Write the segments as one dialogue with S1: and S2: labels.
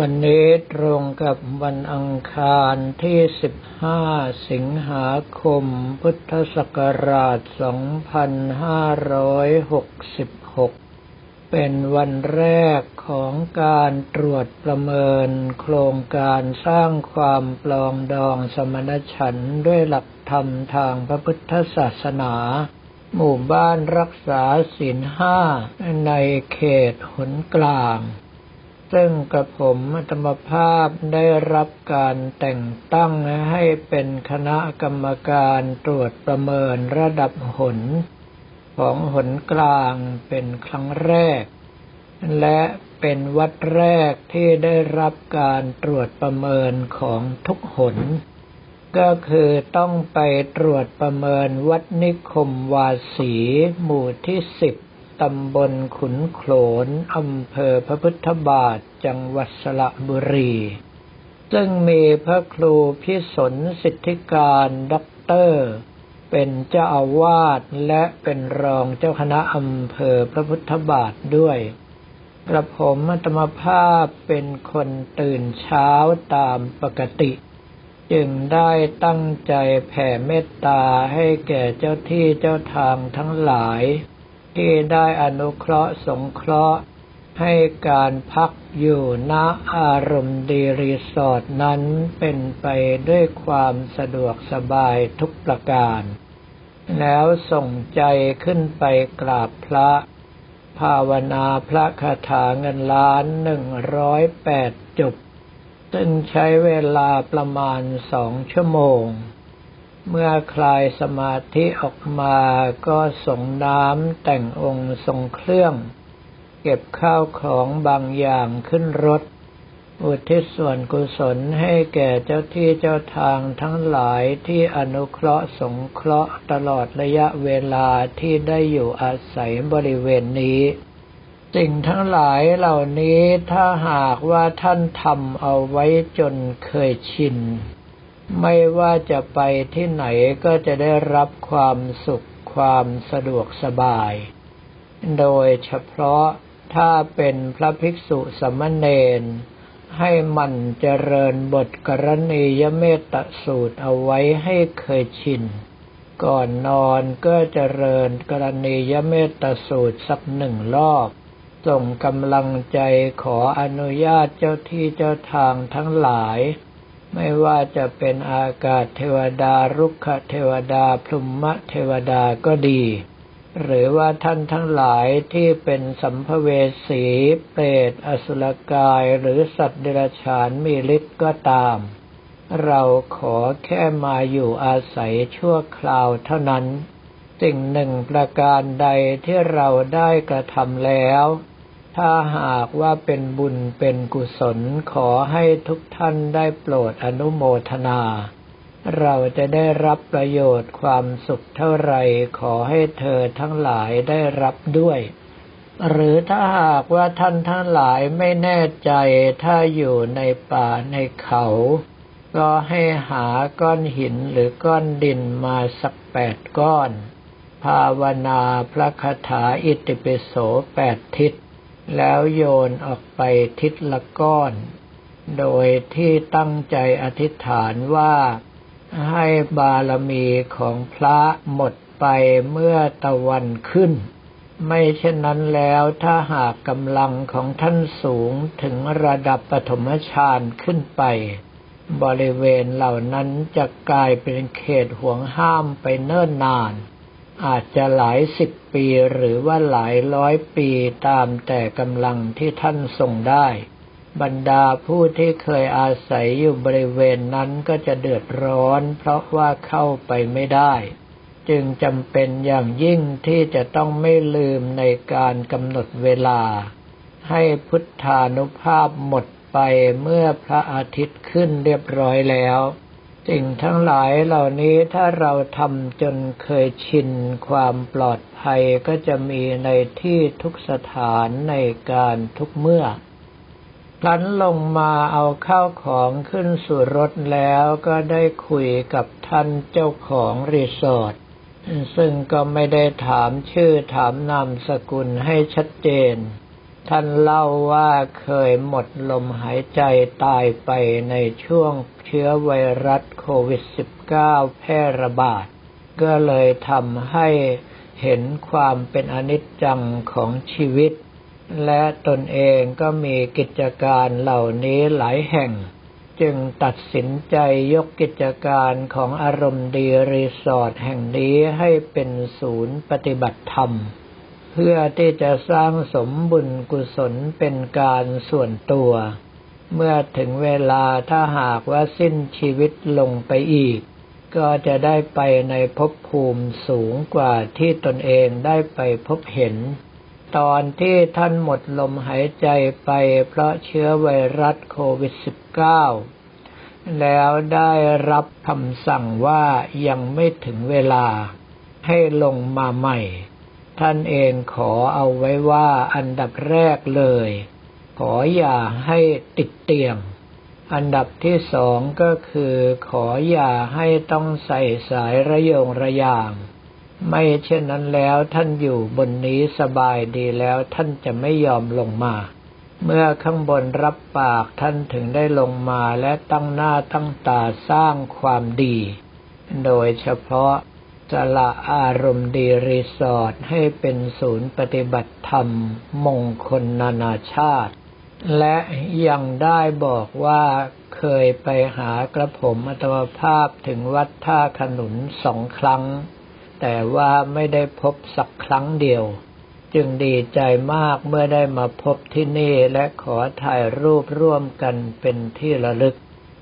S1: วันนี้ตรงกับวันอังคารที่ 15 สิงหาคม พุทธศักราช 2566 เป็นวันแรกของการตรวจประเมิน โครงการสร้างความปลองดองสมณฉันด้วยหลักธรรมทางพระพุทธศาสนาหมู่บ้านรักษาศีลห้าในเขตหนกลาง ซึ่งกระผมธรรมภาพได้รับการแต่งตั้งให้เป็นคณะกรรมการตรวจประเมินระดับหน ของหนกลางเป็นครั้งแรก และเป็นวัดแรกที่ได้รับการตรวจประเมินของทุกหน ก็คือต้องไปตรวจประเมินวัดนิคมวาสีหมู่ที่สิบ ตำบลขุนโขลนอำเภอพระพุทธบาท จังหวัดสระบุรี ซึ่งมีพระครูพิสนสิทธิการด็อกเตอร์ เป็นเจ้าอาวาสและเป็นรองเจ้าคณะอำเภอพระพุทธบาทด้วย กระผมอัตมภาพเป็นคนตื่นเช้าตามปกติจึงได้ตั้งใจแผ่เมตตาให้แก่เจ้าที่เจ้าทางทั้งหลาย ที่ได้อนุเคราะห์สงเคราะห์ให้การพักอยู่ณอารมณ์ดีรีสอร์ทนั้นเป็นไปด้วยความสะดวกสบายทุกประการ แล้วส่งใจขึ้นไปกราบพระ ภาวนาพระคาถาเงินล้านหนึ่งร้อยแปดจบ ซึ่งใช้เวลาประมาณสองชั่วโมง เมื่อคลายสมาธิออกมาก็ส่งน้ำแต่งองค์ทรงเครื่อง เก็บข้าวของบางอย่างขึ้นรถ อุทิศส่วนกุศลให้แก่เจ้าที่เจ้าทางทั้งหลายที่อนุเคราะห์สงเคราะห์ตลอดระยะเวลาที่ได้อยู่อาศัยบริเวณนี้ สิ่งทั้งหลายเหล่านี้ถ้าหากว่าท่านทำเอาไว้จนเคยชิน ไม่ว่าจะไปที่ไหนก็จะได้รับความสุขความสะดวกสบาย โดยเฉพาะถ้าเป็นพระภิกษุสมณเณรให้มันเจริญบทกรณียเมตตสูตรเอาไว้ให้เคยชิน ก่อนนอนก็เจริญกรณียเมตตสูตรสักหนึ่งรอบ ส่งกำลังใจขออนุญาตเจ้าที่เจ้าทางทั้งหลาย ไม่ว่าจะเป็นอากาศเทวดารุกขเทวดาพรหมเทวดาก็ดี หรือว่าท่านทั้งหลายที่เป็นสัมภเวสี เปรตอสุรกายหรือสัตว์เดรัจฉานมีฤทธิ์ก็ตาม เราขอแค่มาอยู่อาศัยชั่วคราวเท่านั้นสิ่งหนึ่งประการใดที่เราได้กระทำแล้ว ถ้าหากว่าเป็นบุญเป็นกุศลขอให้ทุกท่านได้โปรดอนุโมทนา เราจะได้รับประโยชน์ความสุขเท่าไรขอให้เธอทั้งหลายได้รับด้วย หรือถ้าหากว่าท่านทั้งหลายไม่แน่ใจถ้าอยู่ในป่าในเขา ก็ให้หาก้อนหินหรือก้อนดินมาสักแปดก้อน ภาวนาพระคาถาอิติปิโสแปดทิศ แล้วโยนออกไปทิศละก้อน โดยที่ตั้งใจอธิษฐานว่าให้บารมีของพระหมดไปเมื่อตะวันขึ้น ไม่เช่นนั้นแล้วถ้าหากกำลังของท่านสูงถึงระดับปฐมฌานขึ้นไป บริเวณเหล่านั้นจะกลายเป็นเขตห่วงห้ามไปเนิ่นนาน อาจจะหลายสิบปีหรือว่าหลายร้อยปีตามแต่กำลังที่ท่านทรงได้ บรรดาผู้ที่เคยอาศัยอยู่บริเวณนั้นก็จะเดือดร้อน เพราะว่าเข้าไปไม่ได้ จึงจำเป็นอย่างยิ่งที่จะต้องไม่ลืมในการกำหนดเวลา ให้พุทธานุภาพหมดไปเมื่อพระอาทิตย์ขึ้นเรียบร้อยแล้ว สิ่งทั้งหลายเหล่านี้ถ้าเราทำจนเคยชินความปลอดภัยก็จะมีในที่ทุกสถานในการทุกเมื่อพลันลงมาเอาข้าวของขึ้นสู่รถแล้วก็ได้คุยกับท่านเจ้าของรีสอร์ทซึ่งก็ไม่ได้ถามชื่อถามนามสกุลให้ชัดเจน ท่านเล่าว่าเคยหมดลมหายใจตายไปในช่วงเชื้อไวรัสโควิด -19 แพร่ระบาด ก็เลยทำให้เห็นความเป็นอนิจจังของชีวิต และตนเองก็มีกิจการเหล่านี้หลายแห่ง จึงตัดสินใจยกกิจการของอารมณ์ดีรีสอร์ทแห่งนี้ให้เป็นศูนย์ปฏิบัติธรรม เพื่อที่จะสร้างสมบุญกุศลเป็นการส่วนตัว เมื่อถึงเวลาถ้าหากว่าสิ้นชีวิตลงไปอีก ก็จะได้ไปในภพภูมิสูงกว่าที่ตนเองได้ไปพบเห็น ตอนที่ท่านหมดลมหายใจไปเพราะเชื้อไวรัสโควิด -19 แล้วได้รับคำสั่งว่ายังไม่ถึงเวลาให้ลงมาใหม่ ท่านเองขอเอาไว้ว่าอันดับแรกเลย ขออย่าให้ติดเตียง อันดับที่สองก็คือ ขออย่าให้ต้องใส่สายระยงระยาง ไม่เช่นนั้นแล้วท่านอยู่บนนี้สบายดีแล้วท่านจะไม่ยอมลงมา เมื่อข้างบนรับปากท่านถึงได้ลงมาและตั้งหน้าตั้งตาสร้างความดี โดยเฉพาะ สละอารมณ์ดีรีสอร์ทให้เป็นศูนย์ปฏิบัติธรรมมงคลนานาชาติ และยังได้บอกว่าเคยไปหากระผมอัตมภาพถึงวัดท่าขนุนสองครั้ง แต่ว่าไม่ได้พบสักครั้งเดียว จึงดีใจมากเมื่อได้มาพบที่นี่และขอถ่ายรูปร่วมกันเป็นที่ระลึก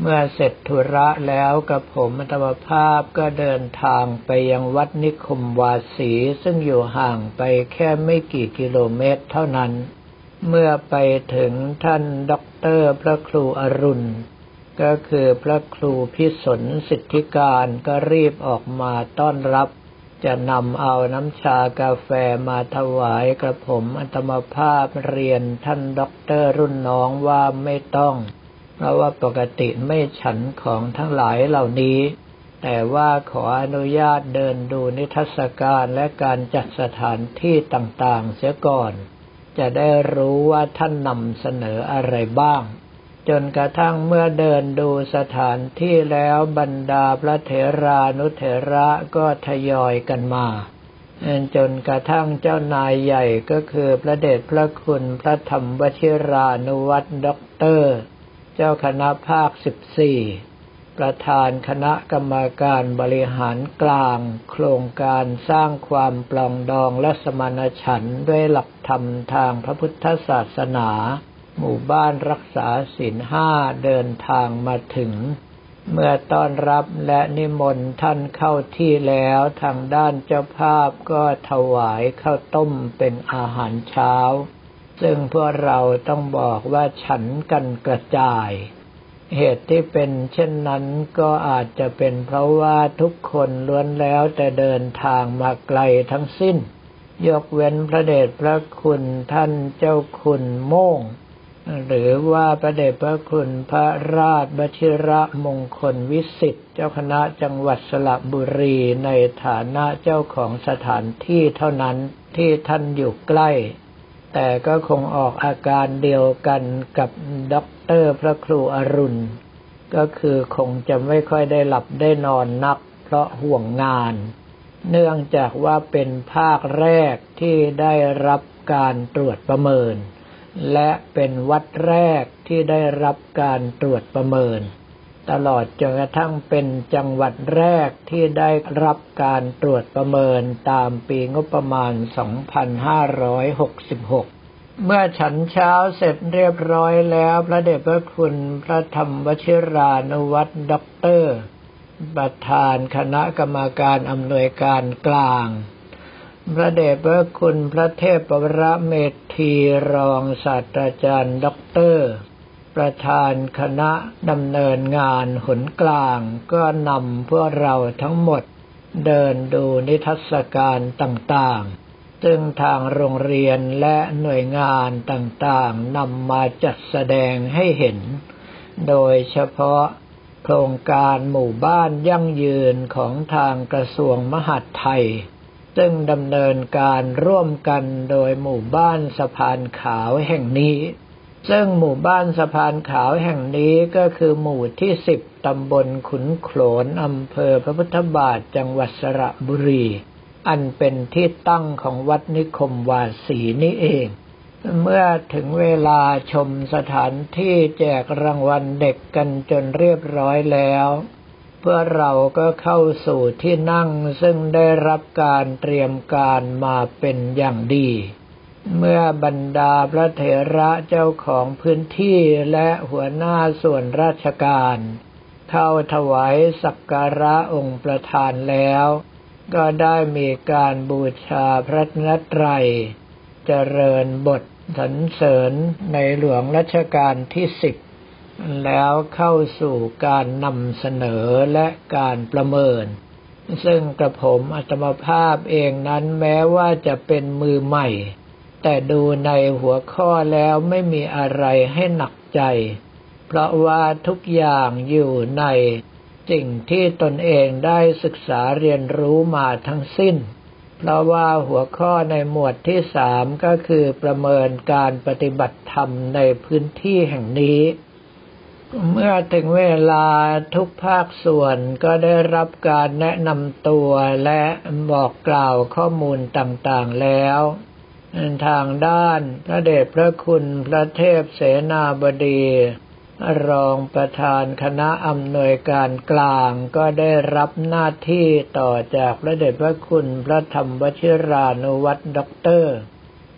S1: เมื่อเสร็จธุระแล้วกับผมอัตมภาพก็เดินทางไปยังวัดนิคมวาสี ซึ่งอยู่ห่างไปแค่ไม่กี่กิโลเมตรเท่านั้น เมื่อไปถึงท่านด็อกเตอร์พระครูอรุณ ก็คือพระครูพิสนสิทธิการก็รีบออกมาต้อนรับ จะนำเอาน้ำชากาแฟมาถวายกระผมอัตมภาพเรียนท่านด็อกเตอร์รุ่นน้องว่าไม่ต้อง เพราะว่าปกติไม่ฉันของทั้งหลายเหล่านี้ แต่ว่าขออนุญาตเดินดูนิทรรศการและการจัดสถานที่ต่างๆ เสียก่อน จะได้รู้ว่าท่านนำเสนออะไรบ้าง จนกระทั่งเมื่อเดินดูสถานที่แล้วบรรดาพระเถรานุเถระก็ทยอยกันมาจนกระทั่งเจ้านายใหญ่ก็คือพระเดชพระคุณพระธรรมวชิรานุวัตรด็อกเตอร์ เจ้าคณะภาคสิบสี่ประธานคณะกรรมการบริหารกลาง โครงการสร้างความปลองดองและสมานฉันท์ด้วยหลักธรรมทางพระพุทธศาสนา หมู่บ้านรักษาศีลห้าเดินทางมาถึงเมื่อต้อนรับและนิมนต์ท่านเข้าที่แล้วทางด้านเจ้าภาพก็ถวายข้าวต้มเป็นอาหารเช้า ซึ่งพวกเราต้องบอกว่าฉันกันกระจาย เหตุที่เป็นเช่นนั้นก็อาจจะเป็นเพราะว่าทุกคนล้วนแล้วแต่เดินทางมาไกลทั้งสิ้น ยกเว้นพระเดชพระคุณท่านเจ้าคุณโม่ง หรือว่าพระเดชพระคุณพระราชวชิรมงคลวิสิทธิ์เจ้าคณะจังหวัดสระบุรีในฐานะเจ้าของสถานที่เท่านั้นที่ท่านอยู่ใกล้ แต่ก็คงออกอาการเดียวกันกับด็อกเตอร์พระครูอรุณ ก็คือคงจะไม่ค่อยได้หลับได้นอนนัก เพราะห่วงงาน เนื่องจากว่าเป็นภาคแรกที่ได้รับการตรวจประเมิน และเป็นวัดแรกที่ได้รับการตรวจประเมิน ตลอดจนกระทั่งเป็นจังหวัดแรกที่ได้รับการตรวจประเมินตามปีงบประมาณ 2566เมื่อฉันเช้าเสร็จเรียบร้อยแล้ว พระเดชพระคุณพระธรรมวชิรานุวัตรด็อกเตอร์ ประธานคณะกรรมการอำนวยการกลาง พระเดชพระคุณพระเทพปวรเมธีรองศาสตราจารย์ด็อกเตอร์ ประธานคณะดำเนินงานหนกลางก็นำพวกเราทั้งหมดเดินดูนิทรรศการต่างๆ ซึ่งทางโรงเรียนและหน่วยงานต่างๆนำมาจัดแสดงให้เห็น โดยเฉพาะโครงการหมู่บ้านยั่งยืนของทางกระทรวงมหาดไทย ซึ่งดำเนินการร่วมกันโดยหมู่บ้านสะพานขาวแห่งนี้ ซึ่งหมู่บ้านสะพานขาวแห่งนี้ก็คือหมู่ที่สิบตำบลขุนโขลนอำเภอพระพุทธบาทจังหวัดสระบุรี อันเป็นที่ตั้งของวัดนิคมวาสีนี้เอง เมื่อถึงเวลาชมสถานที่แจกรางวัลเด็กกันจนเรียบร้อยแล้วเพื่อเราก็เข้าสู่ที่นั่งซึ่งได้รับการเตรียมการมาเป็นอย่างดี เมื่อบรรดาพระเถระเจ้าของพื้นที่และหัวหน้าส่วนราชการ เข้าถวายสักการะองค์ประธานแล้ว ก็ได้มีการบูชาพระนตรัย เจริญบทสรรเสริญในหลวงรัชกาลที่สิบแล้วเข้าสู่การนำเสนอและการประเมิน ซึ่งกระผมอัตมภาพเองนั้นแม้ว่าจะเป็นมือใหม่ แต่ดูในหัวข้อแล้วไม่มีอะไรให้หนักใจ เพราะว่าทุกอย่างอยู่ในสิ่งที่ตนเองได้ศึกษาเรียนรู้มาทั้งสิ้น เพราะว่าหัวข้อในหมวดที่สามก็คือประเมินการปฏิบัติธรรมในพื้นที่แห่งนี้ เมื่อถึงเวลาทุกภาคส่วนก็ได้รับการแนะนำตัวและบอกกล่าวข้อมูลต่างๆแล้ว ทางด้านพระเดชพระคุณพระเทพเสนาบดี รองประธานคณะอำนวยการกลางก็ได้รับหน้าที่ต่อจากพระเดชพระคุณพระธรรมวชิรานุวัตรด็อกเตอร์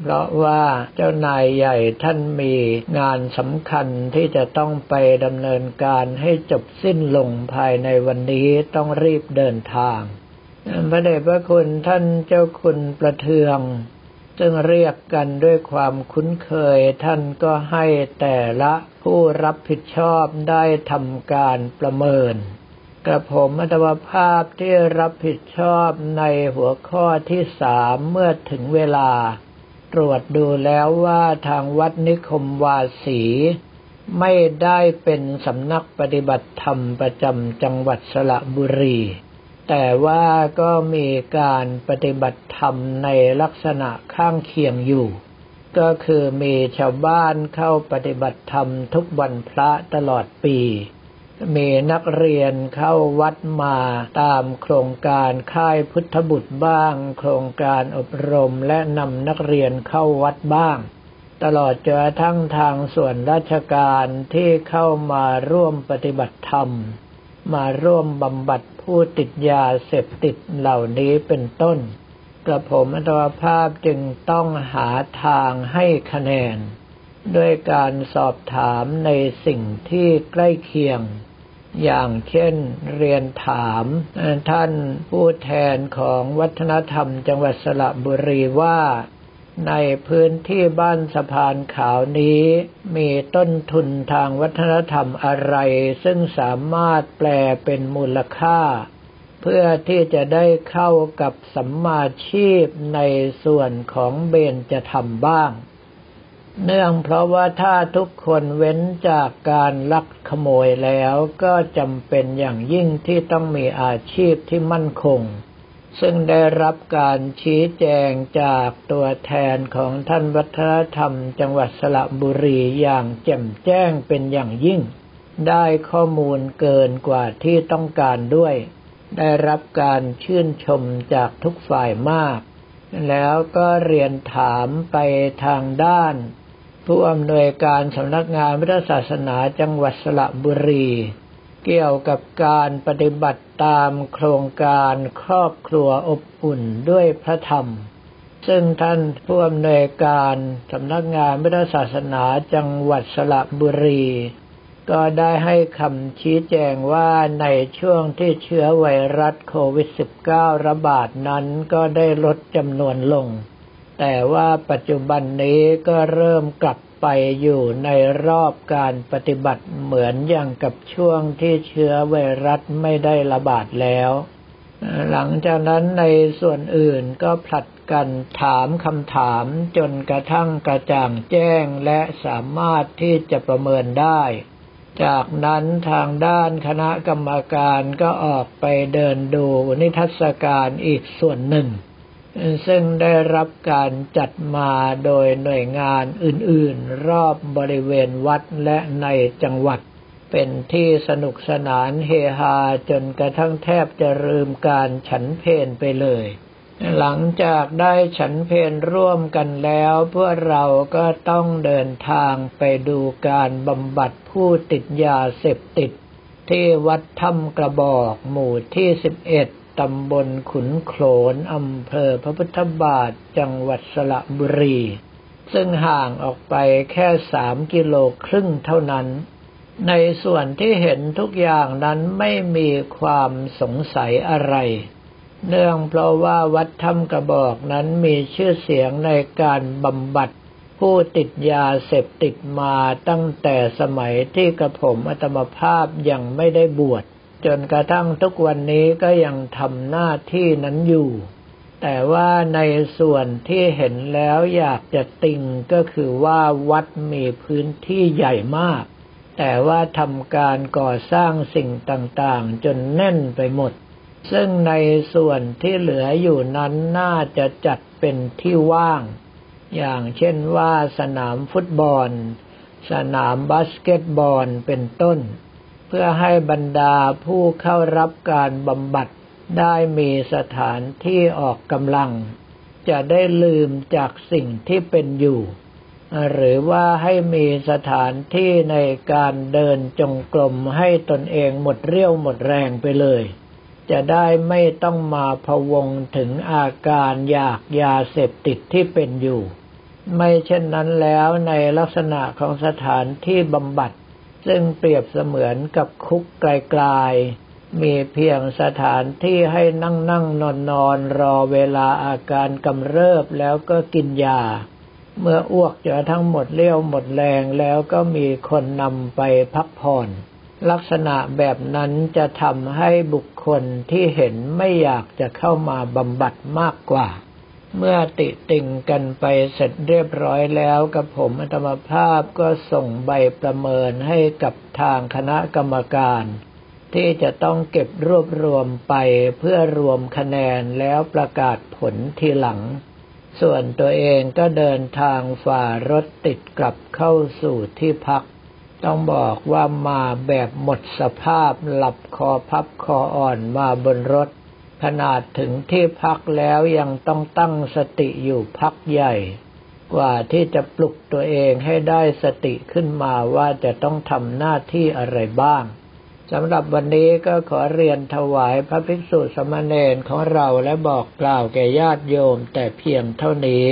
S1: เพราะว่าเจ้านายใหญ่ท่านมีงานสำคัญที่จะต้องไปดำเนินการให้จบสิ้นลงภายในวันนี้ต้องรีบเดินทางพระเดชพระคุณท่านเจ้าคุณประเทือง ซึ่งเรียกกันด้วยความคุ้นเคย ท่านก็ให้แต่ละผู้รับผิดชอบได้ทำการประเมินกระผมอัตวภาพที่รับผิดชอบในหัวข้อที่สามเมื่อถึงเวลา ตรวจดูแล้วว่าทางวัดนิคมวาสี ไม่ได้เป็นสำนักปฏิบัติธรรมประจำจังหวัดสระบุรี แต่ว่าก็มีการปฏิบัติธรรมในลักษณะข้างเคียงอยู่ ก็คือมีชาวบ้านเข้าปฏิบัติธรรมทุกวันพระตลอดปี มีนักเรียนเข้าวัดมาตามโครงการค่ายพุทธบุตรบ้าง โครงการอบรมและนำนักเรียนเข้าวัดบ้าง ตลอดจนทั้งทางส่วนราชการที่เข้ามาร่วมปฏิบัติธรรม มาร่วมบำบัดผู้ติดยาเสพติดเหล่านี้เป็นต้น กระผมอัตวภาพจึงต้องหาทางให้คะแนน ด้วยการสอบถามในสิ่งที่ใกล้เคียง อย่างเช่นเรียนถามท่านผู้แทนของวัฒนธรรมจังหวัดสระบุรีว่า ในพื้นที่บ้านสะพานขาวนี้มีต้นทุนทางวัฒนธรรมอะไร ซึ่งสามารถแปลเป็นมูลค่า เพื่อที่จะได้เข้ากับสัมมาชีพในส่วนของเบญจะทำบ้าง เนื่องเพราะว่าถ้าทุกคนเว้นจากการลักขโมยแล้วก็จำเป็นอย่างยิ่งที่ต้องมีอาชีพที่มั่นคง ซึ่งได้รับการชี้แจงจากตัวแทนของท่านวัฒนธรรม จังหวัดสระบุรีอย่างแจ่มแจ้งเป็นอย่างยิ่ง ได้ข้อมูลเกินกว่าที่ต้องการด้วย ได้รับการชื่นชมจากทุกฝ่ายมาก แล้วก็เรียนถามไปทางด้าน ผู้อำนวยการสำนักงานพุทธศาสนาจังหวัดสระบุรี เกี่ยวกับการปฏิบัติตามโครงการครอบครัวอบอุ่นด้วยพระธรรม ซึ่งท่านผู้อำนวยการสำนักงานพุทธศาสนาจังหวัดสระบุรี ก็ได้ให้คำชี้แจงว่าในช่วงที่เชื้อไวรัสโควิด -19 ระบาดนั้นก็ได้ลดจำนวนลง แต่ว่าปัจจุบันนี้ก็เริ่มกลับ ไปอยู่ในรอบการปฏิบัติเหมือนอย่างกับช่วงที่เชื้อไวรัสไม่ได้ระบาดแล้ว หลังจากนั้นในส่วนอื่นก็ผลัดกันถามคำถามจนกระทั่งกระจ่างแจ้งและสามารถที่จะประเมินได้ จากนั้นทางด้านคณะกรรมการก็ออกไปเดินดูนิทรรศการอีกส่วนหนึ่ง ซึ่งได้รับการจัดมาโดยหน่วยงานอื่นๆ รอบบริเวณวัดและในจังหวัด เป็นที่สนุกสนานเฮฮาจนกระทั่งแทบจะลืมการฉันเพนไปเลย หลังจากได้ฉันเพนร่วมกันแล้วพวกเราก็ต้องเดินทางไปดูการบำบัดผู้ติดยาเสพติด ที่วัดถ้ำกระบอกหมู่ที่สิบเอ็ด ตำบลขุนโขลนอำเภอพระพุทธบาทจังหวัดสระบุรี ซึ่งห่างออกไปแค่สามกิโลครึ่งเท่านั้น ในส่วนที่เห็นทุกอย่างนั้นไม่มีความสงสัยอะไร เนื่องเพราะว่าวัดถ้ำกระบอกนั้นมีชื่อเสียงในการบำบัดผู้ติดยาเสพติดมาตั้งแต่สมัยที่กระผมอัตมภาพยังไม่ได้บวช จนกระทั่งทุกวันนี้ก็ยังทำหน้าที่นั้นอยู่ แต่ว่าในส่วนที่เห็นแล้วอยากจะติงก็คือว่าวัดมีพื้นที่ใหญ่มาก แต่ว่าทำการก่อสร้างสิ่งต่างๆ จนแน่นไปหมด ซึ่งในส่วนที่เหลืออยู่นั้นน่าจะจัดเป็นที่ว่าง อย่างเช่นว่าสนามฟุตบอล สนามบาสเกตบอลเป็นต้น เพื่อให้บรรดาผู้เข้ารับการบำบัดได้มีสถานที่ออกกำลัง จะได้ลืมจากสิ่งที่เป็นอยู่ หรือว่าให้มีสถานที่ในการเดินจงกรมให้ตนเองหมดเรี่ยวหมดแรงไปเลย จะได้ไม่ต้องมาพวงถึงอาการอยากยาเสพติดที่เป็นอยู่ ไม่เช่นนั้นแล้วในลักษณะของสถานที่บำบัด ซึ่งเปรียบเสมือนกับคุกไกลๆ มีเพียงสถานที่ให้นั่งนั่งนอนนอนรอเวลาอาการกำเริบแล้วก็กินยา เมื่ออ้วกจะทั้งหมดเลี้ยวหมดแรงแล้วก็มีคนนำไปพักผ่อน ลักษณะแบบนั้นจะทำให้บุคคลที่เห็นไม่อยากจะเข้ามาบำบัดมากกว่า เมื่อติติงกันไปเสร็จเรียบร้อยแล้วกับผมอัตมภาพก็ส่งใบประเมินให้กับทางคณะกรรมการ ที่จะต้องเก็บรวบรวมไปเพื่อรวมคะแนนแล้วประกาศผลทีหลัง ส่วนตัวเองก็เดินทางฝ่ารถติดกลับเข้าสู่ที่พัก ต้องบอกว่ามาแบบหมดสภาพหลับคอพับคออ่อนมาบนรถ ขนาดถึงที่พักแล้วยังต้องตั้งสติอยู่พักใหญ่ กว่าที่จะปลุกตัวเองให้ได้สติขึ้นมาว่าจะต้องทำหน้าที่อะไรบ้างสำหรับวันนี้ก็ขอเรียนถวายพระภิกษุสมณเณรของเราและบอกกล่าวแก่ญาติโยมแต่เพียงเท่านี้